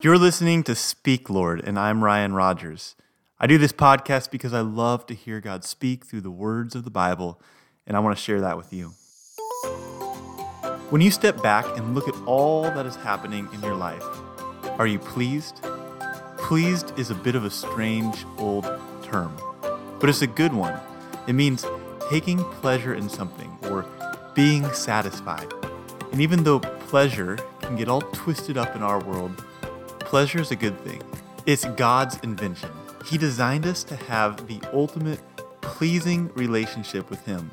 You're listening to Speak Lord, and I'm Ryan Rogers. I do this podcast because I love to hear God speak through the words of the Bible, and I want to share that with you. When you step back and look at all that is happening in your life, are you pleased? Pleased is a bit of a strange old term, but it's a good one. It means taking pleasure in something or being satisfied. And even though pleasure can get all twisted up in our world, pleasure is a good thing. It's God's invention. He designed us to have the ultimate pleasing relationship with Him.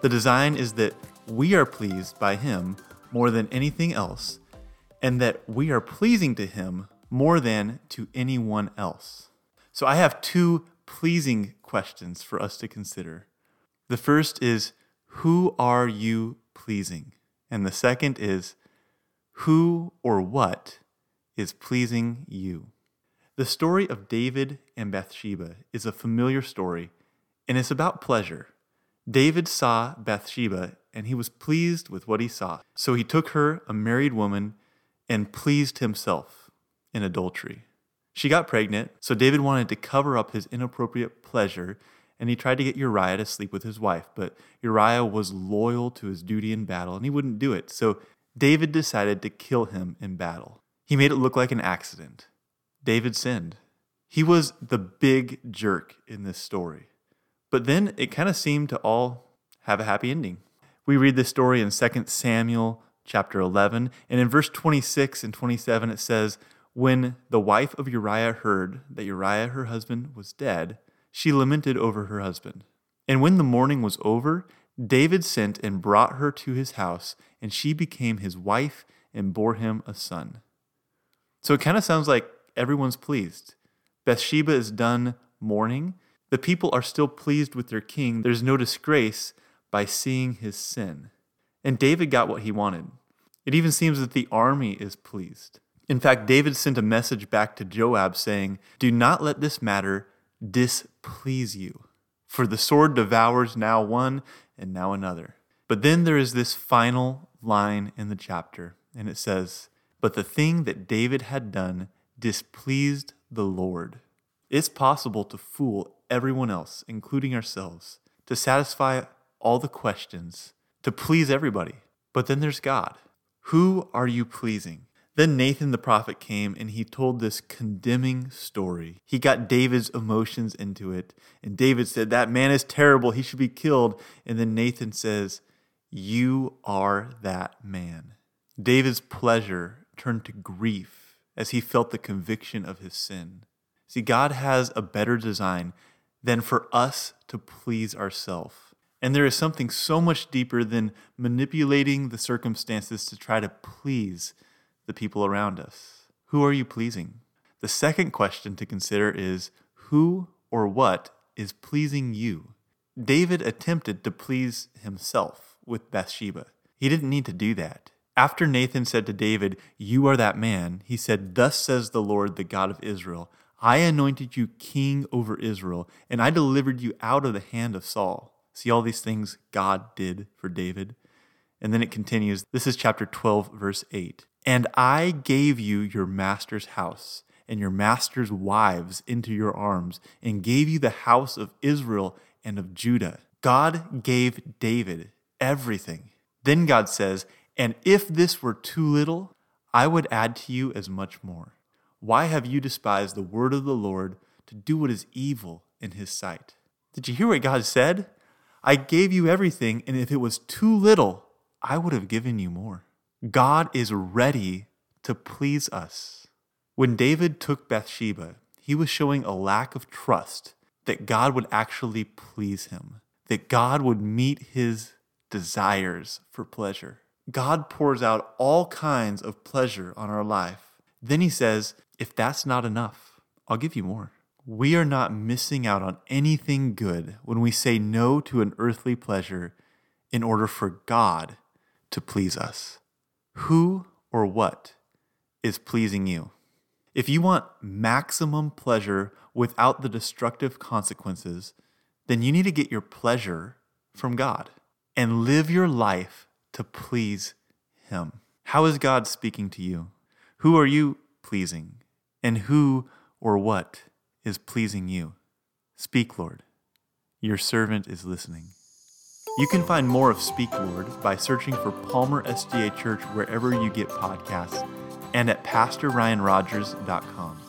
The design is that we are pleased by Him more than anything else, and that we are pleasing to Him more than to anyone else. So I have two pleasing questions for us to consider. The first is, Who are you pleasing? And the second is, Who or what is pleasing you? The story of David and Bathsheba is a familiar story, and it's about pleasure. David saw Bathsheba, and he was pleased with what he saw. So he took her, a married woman, and pleased himself in adultery. She got pregnant, so David wanted to cover up his inappropriate pleasure and he tried to get Uriah to sleep with his wife, but Uriah was loyal to his duty in battle and he wouldn't do it. So David decided to kill him in battle. He made it look like an accident. David sinned. He was the big jerk in this story. But then it kind of seemed to all have a happy ending. We read this story in 2 Samuel chapter 11, and in verse 26 and 27 it says, When the wife of Uriah heard that Uriah her husband was dead, she lamented over her husband. And when the mourning was over, David sent and brought her to his house, and she became his wife and bore him a son. So it kind of sounds like everyone's pleased. Bathsheba is done mourning. The people are still pleased with their king. There's no disgrace by seeing his sin. And David got what he wanted. It even seems that the army is pleased. In fact, David sent a message back to Joab saying, Do not let this matter displease you. For the sword devours now one and now another. But then there is this final line in the chapter, and it says, But the thing that David had done displeased the Lord. It's possible to fool everyone else, including ourselves, to satisfy all the questions, to please everybody. But then there's God. Who are you pleasing? Then Nathan the prophet came and he told this condemning story. He got David's emotions into it. And David said, That man is terrible. He should be killed. And then Nathan says, You are that man. David's pleasure turned to grief as he felt the conviction of his sin. See, God has a better design than for us to please ourselves. And there is something so much deeper than manipulating the circumstances to try to please the people around us? Who are you pleasing? The second question to consider is who or what is pleasing you? David attempted to please himself with Bathsheba. He didn't need to do that. After Nathan said to David, You are that man, he said, Thus says the Lord, the God of Israel I anointed you king over Israel, and I delivered you out of the hand of Saul. See all these things God did for David? And then it continues. This is chapter 12, verse 8. And I gave you your master's house and your master's wives into your arms, and gave you the house of Israel and of Judah. God gave David everything. Then God says, And if this were too little, I would add to you as much more. Why have you despised the word of the Lord to do what is evil in his sight? Did you hear what God said? I gave you everything, and if it was too little, I would have given you more. God is ready to please us. When David took Bathsheba, he was showing a lack of trust that God would actually please him, that God would meet his desires for pleasure. God pours out all kinds of pleasure on our life. Then he says, If that's not enough, I'll give you more. We are not missing out on anything good when we say no to an earthly pleasure in order for God to please us. Who or what is pleasing you? If you want maximum pleasure without the destructive consequences, then you need to get your pleasure from God and live your life to please Him. How is God speaking to you? Who are you pleasing? And who or what is pleasing you? Speak, Lord. Your servant is listening. You can find more of Speak Lord by searching for Palmer SDA Church wherever you get podcasts and at PastorRyanRogers.com.